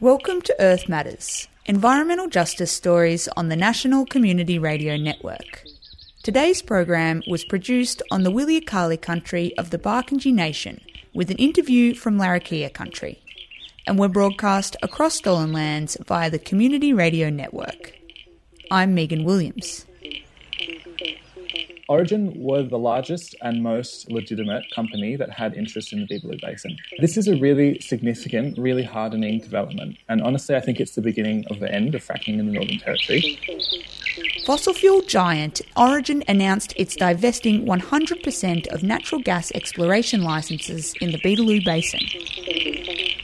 Welcome to Earth Matters, environmental justice stories on the National Community Radio Network. Today's program was produced on the Wiliakali country of the Barkindji Nation with an interview from Larrakia country, and were broadcast across stolen lands via the Community Radio Network. I'm Megan Williams. Origin were the largest and most legitimate company that had interest in the Beetaloo Basin. This is a really significant, really hardening development, and honestly, I think it's the beginning of the end of fracking in the Northern Territory. Fossil fuel giant Origin announced it's divesting 100% of natural gas exploration licenses in the Beetaloo Basin.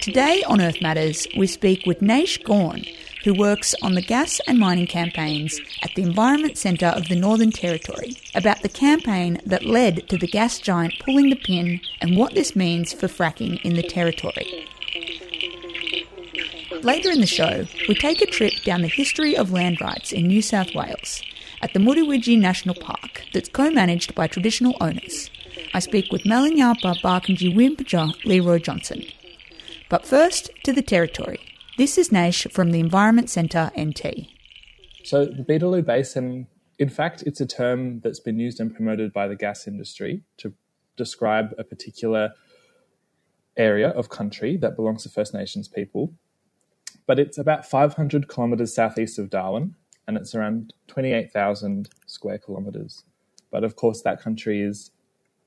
Today on Earth Matters, we speak with Naish Gawen, who works on the gas and mining campaigns at the Environment Centre of the Northern Territory, about the campaign that led to the gas giant pulling the pin and what this means for fracking in the Territory. Later in the show, we take a trip down the history of land rights in New South Wales at the Mutawintji National Park that's co-managed by traditional owners. I speak with Malyangapa Barkindji Wimpja Leroy Johnson. But first, to the Territory. This is Naish from the Environment Centre NT. So, the Beetaloo Basin, in fact, it's a term that's been used and promoted by the gas industry to describe a particular area of country that belongs to First Nations people. But it's about 500 kilometres southeast of Darwin and it's around 28,000 square kilometres. But of course, that country is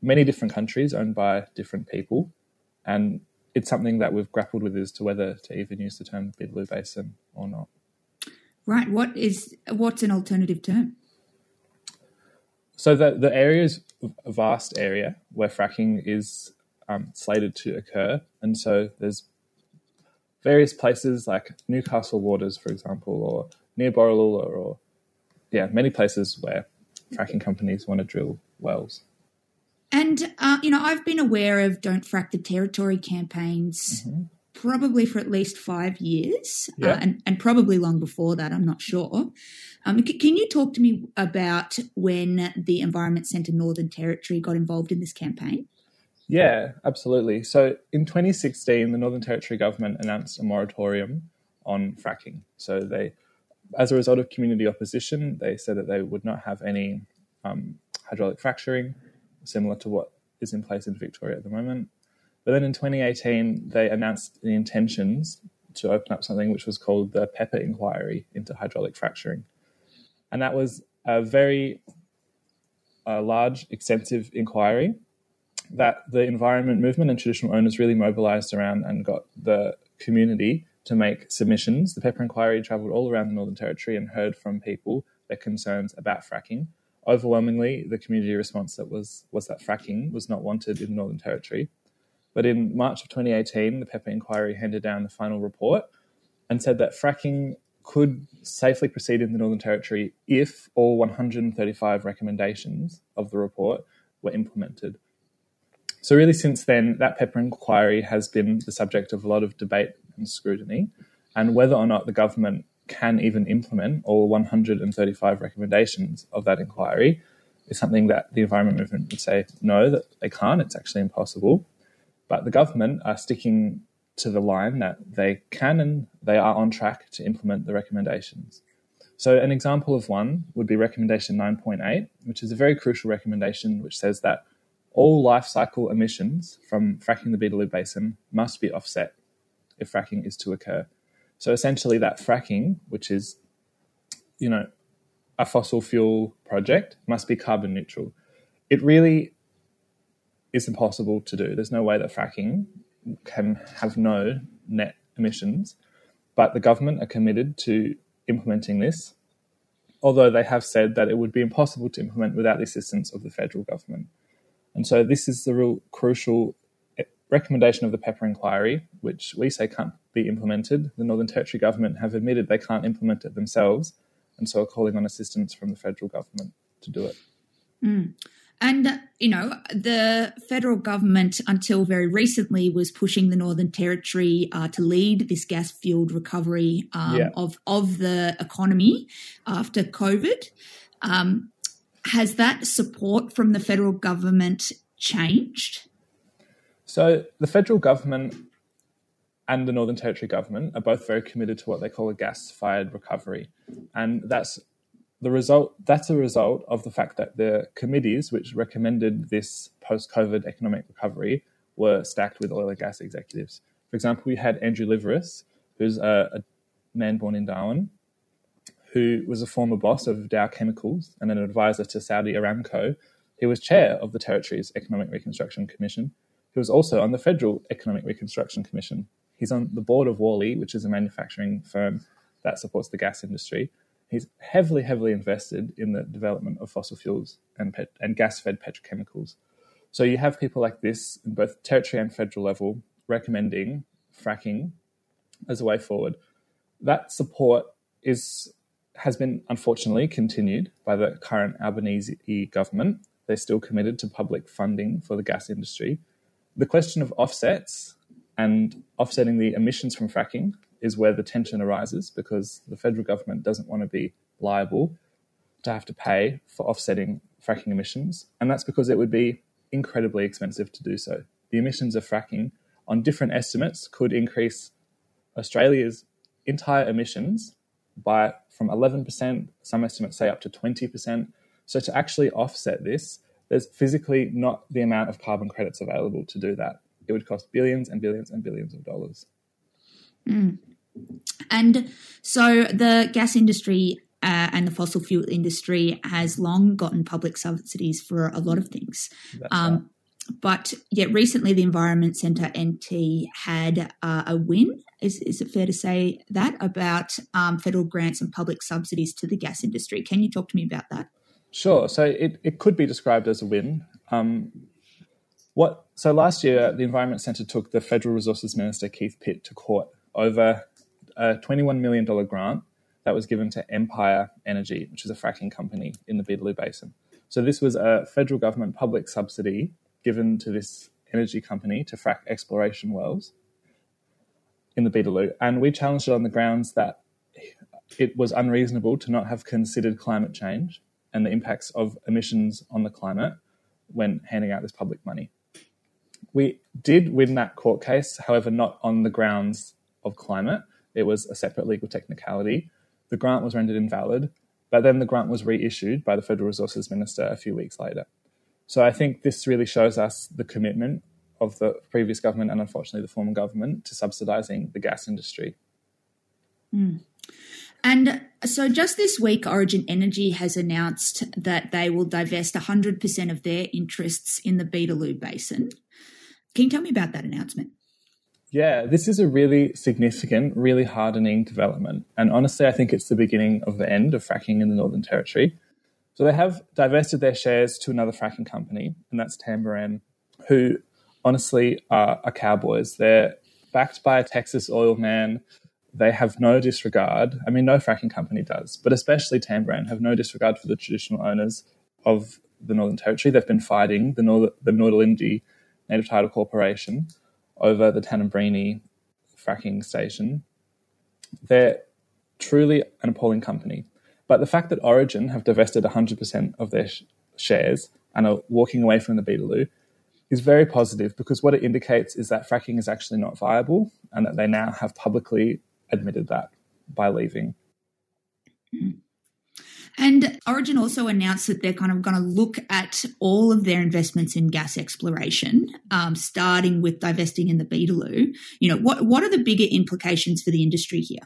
many different countries owned by different people. And it's something that we've grappled with as to whether to even use the term Beetaloo Basin or not. Right. What is what's an alternative term? So the the area is a vast area where fracking is um, slated to occur, and so there's various places like Newcastle Waters, for example, or near Borroloola, or yeah, many places where fracking companies want to drill wells. And, uh, you know, I've been aware of Don't Frack the Territory campaigns mm-hmm. probably for at least five years uh, yeah. uh, and, and, probably long before that, I'm not sure. Um, c- can you talk to me about when the Environment Centre Northern Territory got involved in this campaign? Yeah, absolutely. So in 2016, the Northern Territory government announced a moratorium on fracking. So they, as a result of community opposition, they said that they would not have any um, hydraulic fracturing similar to what is in place in Victoria at the moment. But then in 2018, they announced the intentions to open up something which was called the Pepper Inquiry into hydraulic fracturing. And that was a very uh, large, extensive inquiry that the environment movement and traditional owners really mobilized around and got the community to make submissions. The Pepper Inquiry travelled all around the Northern Territory and heard from people their concerns about fracking overwhelmingly, the community response that was was that fracking was not wanted in the Northern Territory. But in March of 2018, the Pepper Inquiry handed down the final report and said that fracking could safely proceed in the Northern Territory if all 135 recommendations of the report were implemented. So, really, since then, that Pepper Inquiry has been the subject of a lot of debate and scrutiny, and whether or not the government can even implement all 135 recommendations of that inquiry is something that the environment movement would say no, that they can't. It's actually impossible. But the government are sticking to the line that they can and they are on track to implement the recommendations. So, an example of one would be recommendation 9.8, which is a very crucial recommendation which says that all life cycle emissions from fracking the Beetaloo Basin must be offset if fracking is to occur. So essentially, that fracking, which is, you know, a fossil fuel project, must be carbon neutral. It really is impossible to do. There's no way that fracking can have no net emissions, but the government are committed to implementing this. Although they have said that it would be impossible to implement without the assistance of the federal government. And so, this is the real crucial recommendation of the Pepper Inquiry, which we say can't be implemented. The Northern Territory government have admitted they can't implement it themselves, and so are calling on assistance from the federal government to do it. Mm. And, you know, the federal government, until very recently, was pushing the Northern Territory uh, to lead this gas fueled recovery um, yeah. of, of the economy after COVID. Um, has that support from the federal government changed? So the federal government and the Northern Territory government are both very committed to what they call a gas-fired recovery, and that's the result. That's a result of the fact that the committees which recommended this post-COVID economic recovery were stacked with oil and gas executives. For example, we had Andrew Liveris, who's a, a man born in Darwin, who was a former boss of Dow Chemicals and an advisor to Saudi Aramco. He was chair of the Territory's Economic Reconstruction Commission. He was also on the Federal Economic Reconstruction Commission. He's on the board of Worley, which is a manufacturing firm that supports the gas industry. He's heavily, heavily invested in the development of fossil fuels and, pet- and gas fed petrochemicals. So you have people like this in both territory and federal level recommending fracking as a way forward. That support is has been unfortunately continued by the current Albanese government. They're still committed to public funding for the gas industry. The question of offsets and offsetting the emissions from fracking is where the tension arises because the federal government doesn't want to be liable to have to pay for offsetting fracking emissions. And that's because it would be incredibly expensive to do so. The emissions of fracking, on different estimates, could increase Australia's entire emissions by from 11%, some estimates say up to 20%. So to actually offset this, there's physically not the amount of carbon credits available to do that. It would cost billions and billions and billions of dollars. Mm. And so the gas industry uh, and the fossil fuel industry has long gotten public subsidies for a lot of things. Um, right. But yet recently, the Environment Centre NT had uh, a win. Is, is it fair to say that about um, federal grants and public subsidies to the gas industry? Can you talk to me about that? Sure. So it, it could be described as a win. Um, what so last year the Environment Centre took the Federal Resources Minister Keith Pitt to court over a $21 million grant that was given to Empire Energy, which is a fracking company in the Beetaloo Basin. So this was a federal government public subsidy given to this energy company to frack exploration wells in the Beetaloo. And we challenged it on the grounds that it was unreasonable to not have considered climate change and the impacts of emissions on the climate when handing out this public money. We did win that court case, however, not on the grounds of climate. It was a separate legal technicality. The grant was rendered invalid, but then the grant was reissued by the Federal Resources Minister a few weeks later. So I think this really shows us the commitment of the previous government and unfortunately the former government to subsidising the gas industry. Mm. And so, just this week, Origin Energy has announced that they will divest 100% of their interests in the Beetaloo Basin. Can you tell me about that announcement? Yeah, this is a really significant, really hardening development. And honestly, I think it's the beginning of the end of fracking in the Northern Territory. So they have divested their shares to another fracking company, and that's Tamboran, who honestly are, are cowboys. They're backed by a Texas oil man. They have no disregard. I mean, no fracking company does, but especially Tamboran have no disregard for the traditional owners of the Northern Territory. They've been fighting the, North, the Nurrdalinji Native Title Corporation over the Tanumbirini fracking station. They're truly an appalling company. But the fact that Origin have divested 100% of their sh- shares and are walking away from the Beetaloo is very positive because what it indicates is that fracking is actually not viable and that they now have publicly admitted that by leaving. And Origin also announced that they're kind of going to look at all of their investments in gas exploration, um, starting with divesting in the Beetaloo. You know, what what are the bigger implications for the industry here?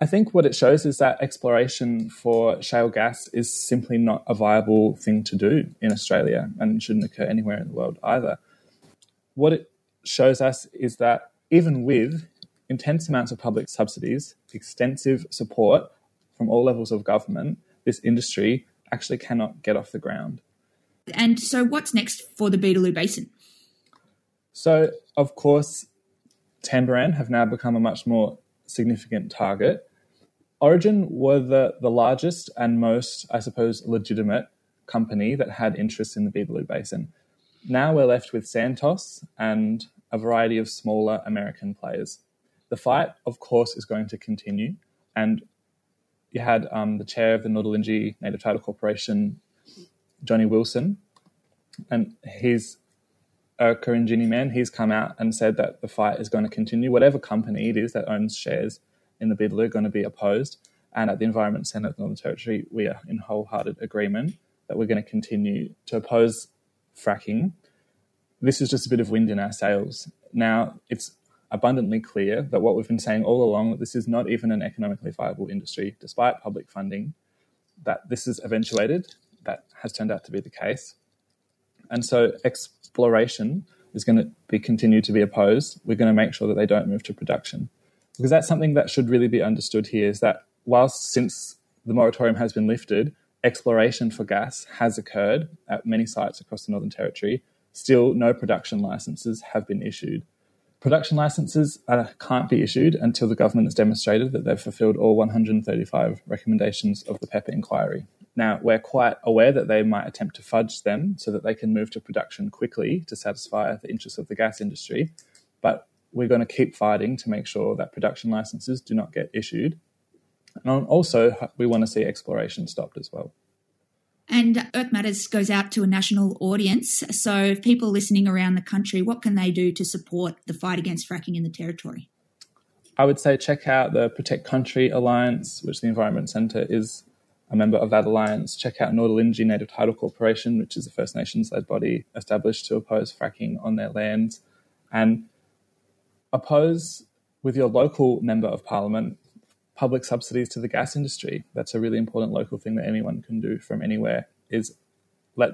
I think what it shows is that exploration for shale gas is simply not a viable thing to do in Australia and shouldn't occur anywhere in the world either. What it shows us is that even with intense amounts of public subsidies, extensive support from all levels of government, this industry actually cannot get off the ground. And so, what's next for the Beetaloo Basin? So, of course, Tamboran have now become a much more significant target. Origin were the, the largest and most, I suppose, legitimate company that had interest in the Beetaloo Basin. Now we're left with Santos and a variety of smaller American players. The fight, of course, is going to continue, and you had um, the chair of the Nurrdalinji Native Title Corporation Johnny Wilson, and he's a Karinjini man. He's come out and said that the fight is going to continue. Whatever company it is that owns shares in the Beetaloo are going to be opposed. And at the Environment Centre of the Northern Territory, we are in wholehearted agreement that we're going to continue to oppose fracking. This is just a bit of wind in our sails. Now, it's abundantly clear that what we've been saying all along that this is not even an economically viable industry, despite public funding, that this is eventuated. That has turned out to be the case. And so exploration is going to be continued to be opposed. We're going to make sure that they don't move to production. Because that's something that should really be understood here is that whilst since the moratorium has been lifted, exploration for gas has occurred at many sites across the Northern Territory. Still, no production licenses have been issued. Production licenses uh, can't be issued until the government has demonstrated that they've fulfilled all 135 recommendations of the Pepper inquiry. Now, we're quite aware that they might attempt to fudge them so that they can move to production quickly to satisfy the interests of the gas industry, but we're going to keep fighting to make sure that production licenses do not get issued. And also, we want to see exploration stopped as well. And Earth Matters goes out to a national audience. So, people listening around the country, what can they do to support the fight against fracking in the territory? I would say check out the Protect Country Alliance, which the Environment Centre is a member of that alliance. Check out Nurrdalinji Native Title Corporation, which is a First Nations led body established to oppose fracking on their lands. And oppose with your local member of parliament public subsidies to the gas industry. That's a really important local thing that anyone can do from anywhere is let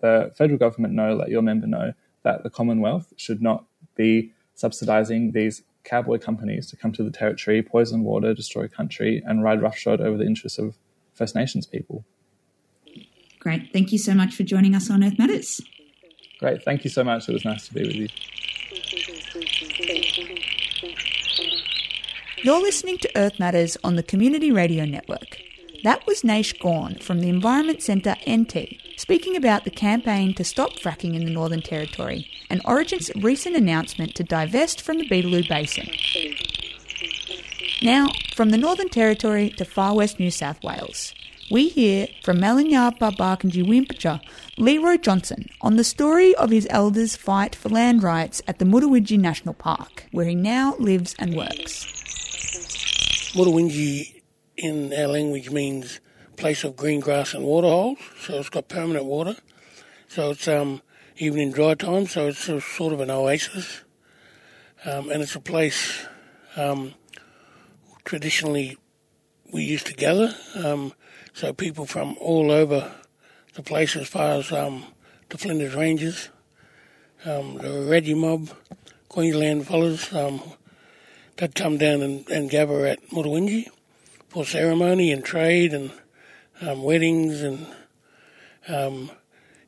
the federal government know, let your member know that the Commonwealth should not be subsidizing these cowboy companies to come to the territory, poison water, destroy country, and ride roughshod over the interests of First Nations people. Great. Thank you so much for joining us on Earth Matters. Great. Thank you so much. It was nice to be with you. You're listening to Earth Matters on the Community Radio Network. That was Naish Gawen from the Environment Centre NT speaking about the campaign to stop fracking in the Northern Territory and Origin's recent announcement to divest from the Beetaloo Basin. Now, from the Northern Territory to far west New South Wales, we hear from Malyangapa Barkindji Wimpja, Leroy Johnson, on the story of his elders' fight for land rights at the Mutawintji National Park, where he now lives and works. Mutawintji in our language means place of green grass and water holes, so it's got permanent water. So it's um, even in dry time, so it's sort of an oasis. Um, and it's a place um, traditionally we used to gather. Um, so people from all over the place, as far as um, the Flinders Ranges, um, the Reggie mob, Queensland fellas, they'd come down and, and gather at Mutawintji for ceremony and trade and um, weddings and um,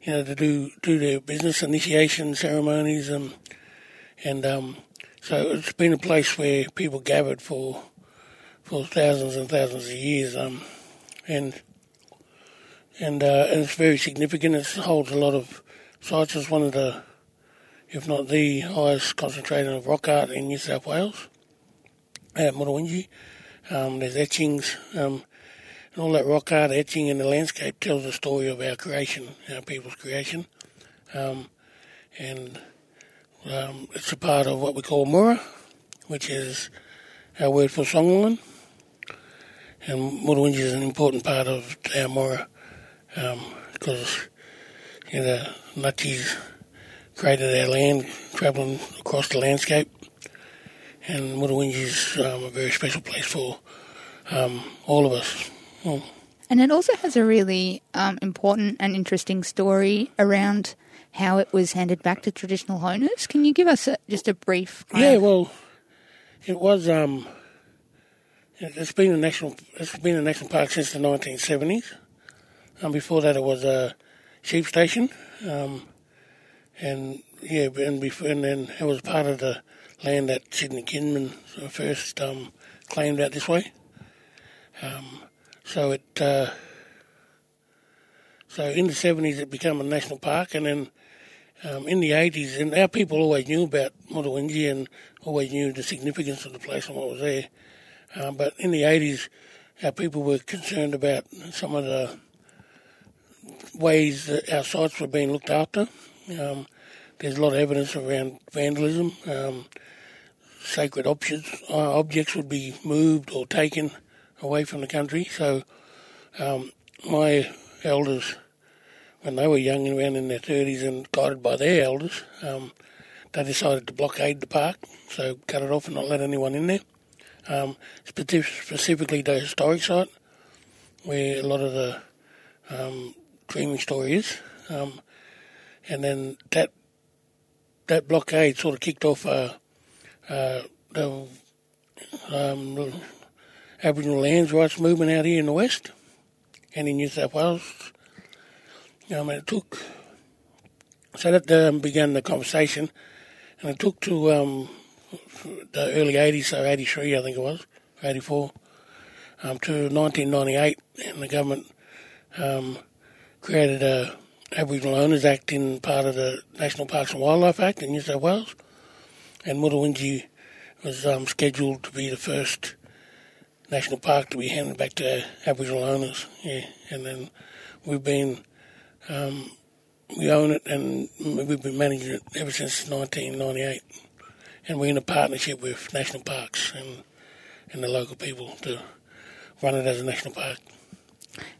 you know to do do their business initiation ceremonies and and um, so it's been a place where people gathered for for thousands and thousands of years um, and and, uh, and it's very significant. It holds a lot of sites. It's one of the, if not the highest concentration of rock art in New South Wales at Mutawintji. Um, there's etchings, um, and all that rock art etching in the landscape tells the story of our creation, our people's creation. Um, and um, it's a part of what we call Mura, which is our word for songline. And Mutawintji is an important part of our Mura because um, you know, Ngati's created our land, travelling across the landscape and Mutawintji is um, a very special place for um, all of us. Well, and it also has a really um, important and interesting story around how it was handed back to traditional owners. Can you give us a, just a brief? yeah, well, it was. Um, it's been a national. It's been a national park since the 1970s. Um, before that, it was a sheep station, um, and yeah, and before, and then it was part of the land that Sidney Kidman first um, claimed out this way. Um, so it uh, so in the seventies it became a national park, and then um, in the eighties, and our people always knew about Mutawintji and always knew the significance of the place and what was there. Um, but in the eighties, our people were concerned about some of the ways that our sites were being looked after. Um, there's a lot of evidence around vandalism. Sacred objects, uh, objects would be moved or taken away from the country. So um, my elders, when they were young and around in their 30s and guided by their elders, um, they decided to blockade the park, so cut it off and not let anyone in there. Um, specifically the historic site, where a lot of the um, dreaming story is. Um, and then that that blockade sort of kicked off uh, uh, the um, Aboriginal lands rights movement out here in the West and in New South Wales. Um, it took, so that um, began the conversation, and it took to um, the early 80s, so 83 I think it was, 84, um, to 1998, and the government um, created a Aboriginal Owners Act in part of the National Parks and Wildlife Act in New South Wales, and Mutawintji was um, scheduled to be the first national park to be handed back to Aboriginal owners. Yeah, and then we've been um, we own it and we've been managing it ever since 1998, and we're in a partnership with national parks and and the local people to run it as a national park.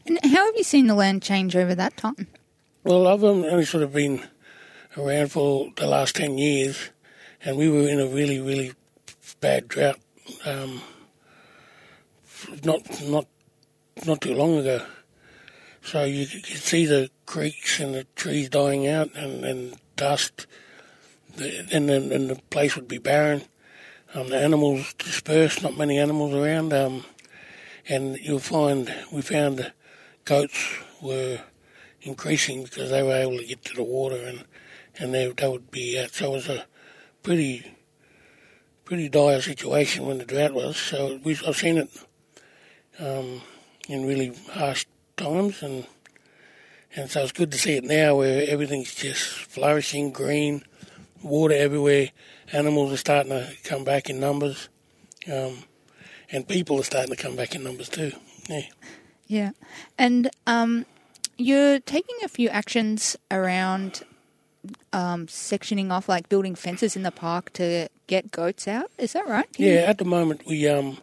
And how have you seen the land change over that time? Well, I've only sort of been around for the last 10 years, and we were in a really, really bad drought um, not not not too long ago. So you could see the creeks and the trees dying out and, and dust, and then and the place would be barren. Um, the animals dispersed, not many animals around, um, and you'll find we found goats were increasing because they were able to get to the water and and they, they would be out. So it was a pretty pretty dire situation when the drought was. So we, I've seen it um, in really harsh times, and and so it's good to see it now where everything's just flourishing, green, water everywhere. Animals are starting to come back in numbers, um, and people are starting to come back in numbers too. Yeah. Yeah, and um, you're taking a few actions around um, sectioning off, like building fences in the park to get goats out. Is that right? Yeah, at the moment we um,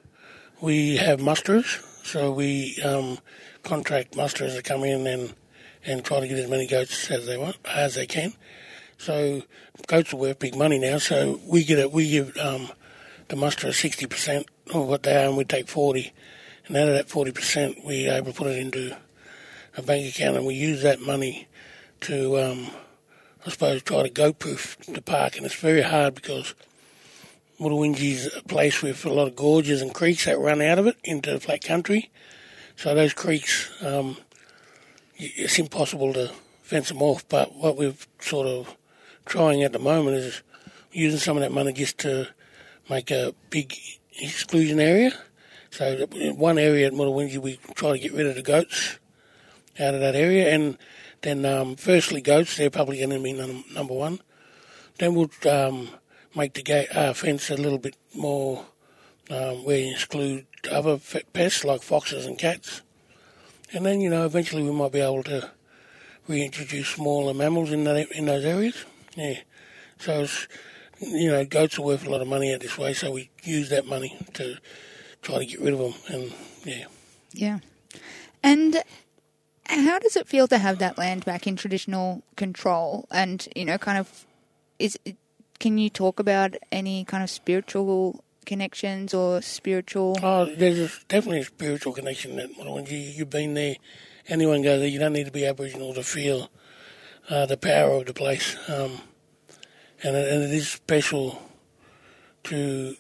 we have musterers, so we um, contract musterers to come in and and try to get as many goats as they want as they can. So goats are worth big money now. So we get it. We give um, the musterer sixty percent of what they are, and we take forty. And out of that forty percent, we're able to put it into a bank account, and we use that money to, um, I suppose, try to go proof the park. And it's very hard because Mutawintji's a place with a lot of gorges and creeks that run out of it into the flat country. So those creeks, um, it's impossible to fence them off. But what we're sort of trying at the moment is using some of that money just to make a big exclusion area. So one area at Mutawintji, we try to get rid of the goats out of that area. And then, um, firstly, goats, they're public enemy num- number one. Then we'll um, make the uh, fence a little bit more um, where you exclude other pests like foxes and cats. And then, you know, eventually we might be able to reintroduce smaller mammals in that in those areas. Yeah. So, you know, goats are worth a lot of money out this way, so we use that money to try to get rid of them. And yeah. Yeah. And how does it feel to have that land back in traditional control? And you know, kind of, is can you talk about any kind of spiritual connections or spiritual? Oh, there's definitely a spiritual connection. That when you you've been there, anyone goes there, you don't need to be Aboriginal to feel uh, the power of the place. Um, and, it, and it is special to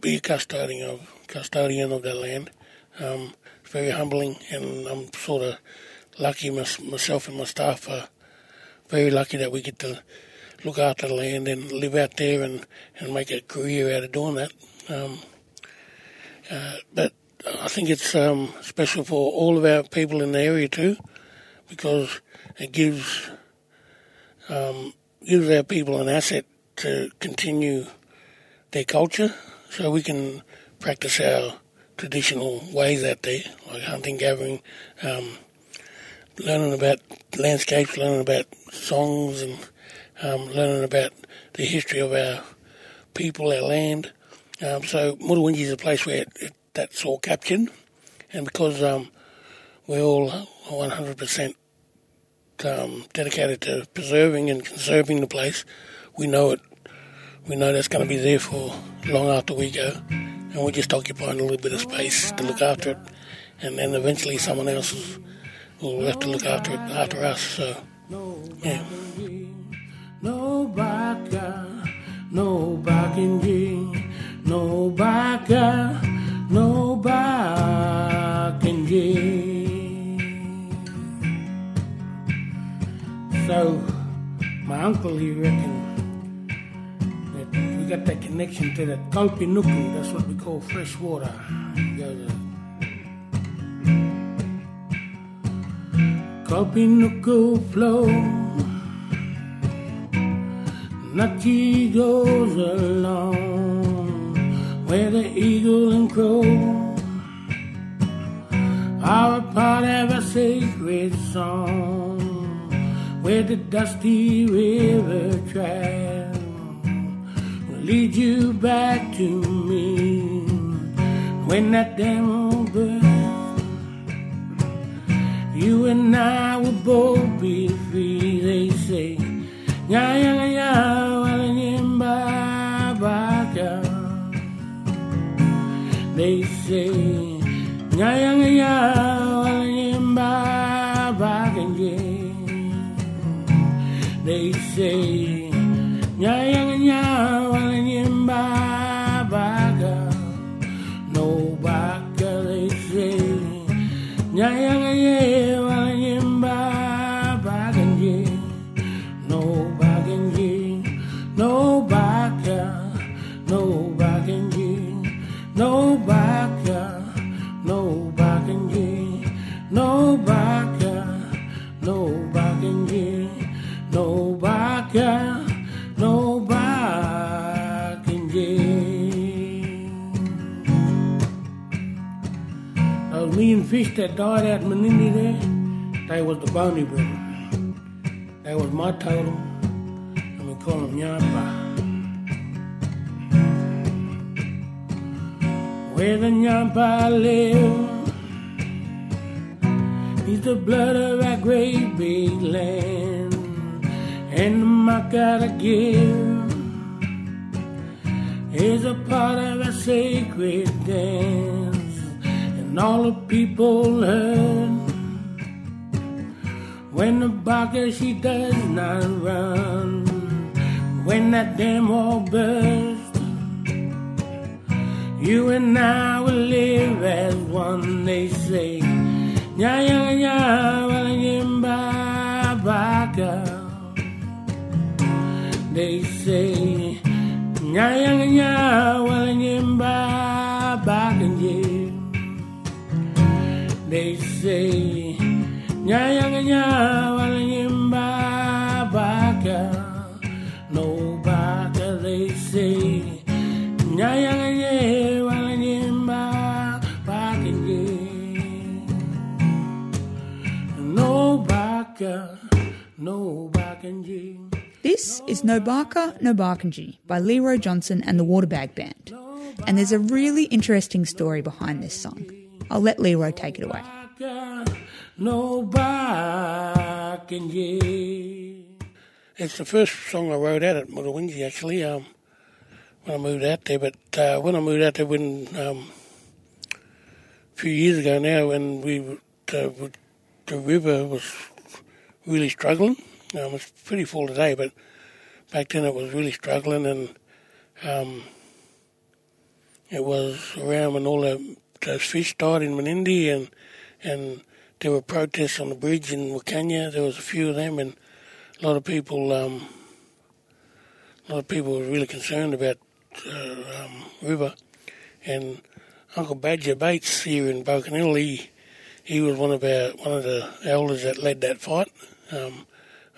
be a custodian of custodian of that land. Um, it's very humbling, and I'm sort of lucky myself and my staff are very lucky that we get to look after the land and live out there and, and make a career out of doing that. Um, uh, but I think it's um, special for all of our people in the area too, because it gives um, gives our people an asset to continue their culture, so we can practice our traditional ways out there, like hunting, gathering, um, learning about landscapes, learning about songs, and um, learning about the history of our people, our land. Um, so Mutawintji is a place where it, it, that's all captured, and because um, we're all 100% um, dedicated to preserving and conserving the place, we know it. We know that's going to be there for long after we go, and we're just occupying a little bit of space to look after it, and then eventually someone else will have to look after it after us. So, yeah. No baka, no bakinji, no baka, no bakinji. So, my uncle, he reckoned that we got that connection to that Kalpi Nuku, that's what we call fresh water. Kalpi Nuku flow. Nucky goes along where the eagle and crow are a part of a sacred song where the dusty river trail will lead you back to me when that damn you and I will both be free, they say. Ya ya ya baka. They say, Ya ya ya baka. They say, Ya ya ya that died in Menindee there, they was the Boney Brothers. That was my totem, and we call him Nyampa. Where the Nyampa live, he's the blood of our great big land, and mark gotta give is a part of our sacred dance, and all the people heard. When the baka she does not run, when that damn wall bursts, you and I will live as one. They say, nya nya nya walangimba baka. They say, nya nya nya walangimba baka. They say. Nya nya nya baka no baka they say nya nya walangimba baka no baka no baka This is No Barker, No Barkenji by Leroy Johnson and the Waterbag Band. And there's a really interesting story behind this song. I'll let Leroy take it away. It's the first song I wrote out at Mutawintji, actually, um, when I moved out there. But uh, when I moved out there, when um, a few years ago now, when we the river was really struggling. Um, it's pretty full today, but back then it was really struggling, and um, it was around when all the, those fish died in Menindee, and and there were protests on the bridge in Wilcannia. There was a few of them, and a lot of people, um, a lot of people were really concerned about uh, um, river. And Uncle Badger Bates here in Broken Hill, he he was one of our one of the elders that led that fight um,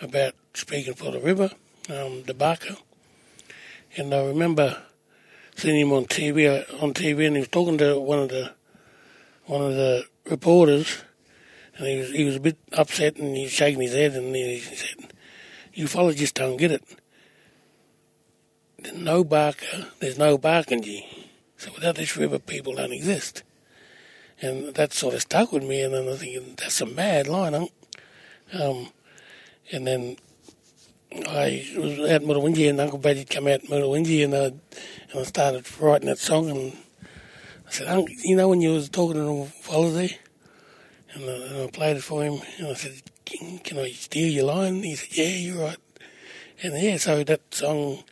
about speaking for the river, um, the Barker. And I remember seeing him on TV on TV, and he was talking to one of the one of the reporters, And he was, he was a bit upset and he was shaking his head and he said, You fellas just don't get it. There's no Barker, there's no Barkindji. So without this river, people don't exist. And that sort of stuck with me, and then I thinking, that's a mad line, huh? Um, and then I was at Mutawintji and Uncle Badgie come out Mutawintji and I, and I started writing that song and I said, you know when you was talking to the fellow there? And I, and I played it for him and I said, can, can I steal your line? He said, yeah, you're right. And yeah, so that song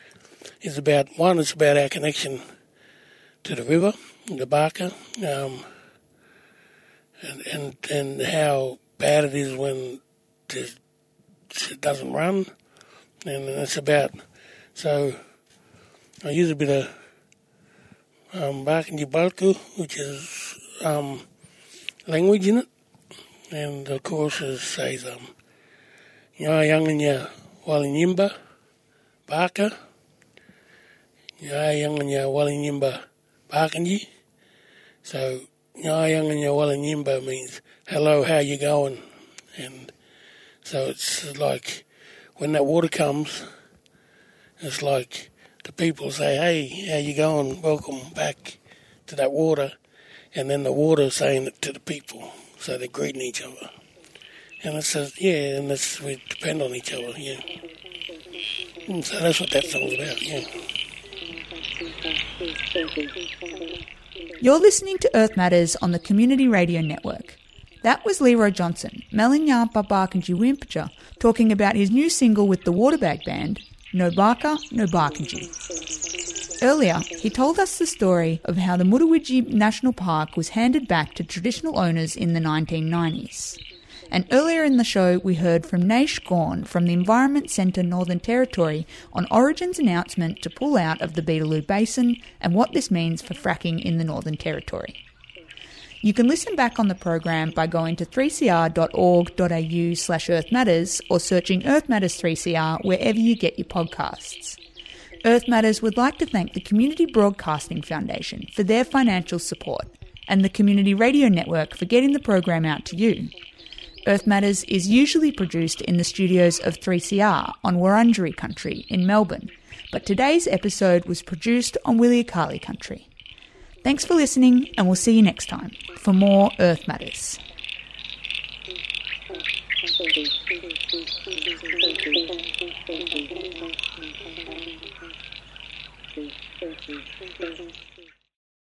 is about, one, it's about our connection to the river, the Barker, um, and, and, and how bad it is when it doesn't run and it's about so I use a bit of um, Barkindji Balku, which is um, language in it, and of course it says um, Nya Yanganya Walinyimba Barker, Nya Yanganya Walinyimba Barkindji. So Nya Yanganya Walinyimba means hello, how you going? And so it's like when that water comes, it's like the people say, "Hey, how you going? Welcome back to that water," and then the water saying it to the people, so they're greeting each other. And it says, "Yeah," and it's, we depend on each other. Yeah. And so that's what that song's about. Yeah. You're listening to Earth Matters on the Community Radio Network. That was Leroy Johnson, Malyangapa Barkindji Wimpja, talking about his new single with the Waterbag Band, No Barker, No Barkindji. Earlier, he told us the story of how the Mutawintji National Park was handed back to traditional owners in the 1990s. And earlier in the show, we heard from Naish Gawen from the Environment Centre Northern Territory on Origin's announcement to pull out of the Beetaloo Basin and what this means for fracking in the Northern Territory. You can listen back on the program by going to 3cr.org.au slash Earth Matters or searching Earth Matters 3CR wherever you get your podcasts. Earth Matters would like to thank the Community Broadcasting Foundation for their financial support and the Community Radio Network for getting the program out to you. Earth Matters is usually produced in the studios of 3CR on Wurundjeri country in Melbourne, but today's episode was produced on Williakali country. Thanks for listening, and we'll see you next time for more Earth Matters.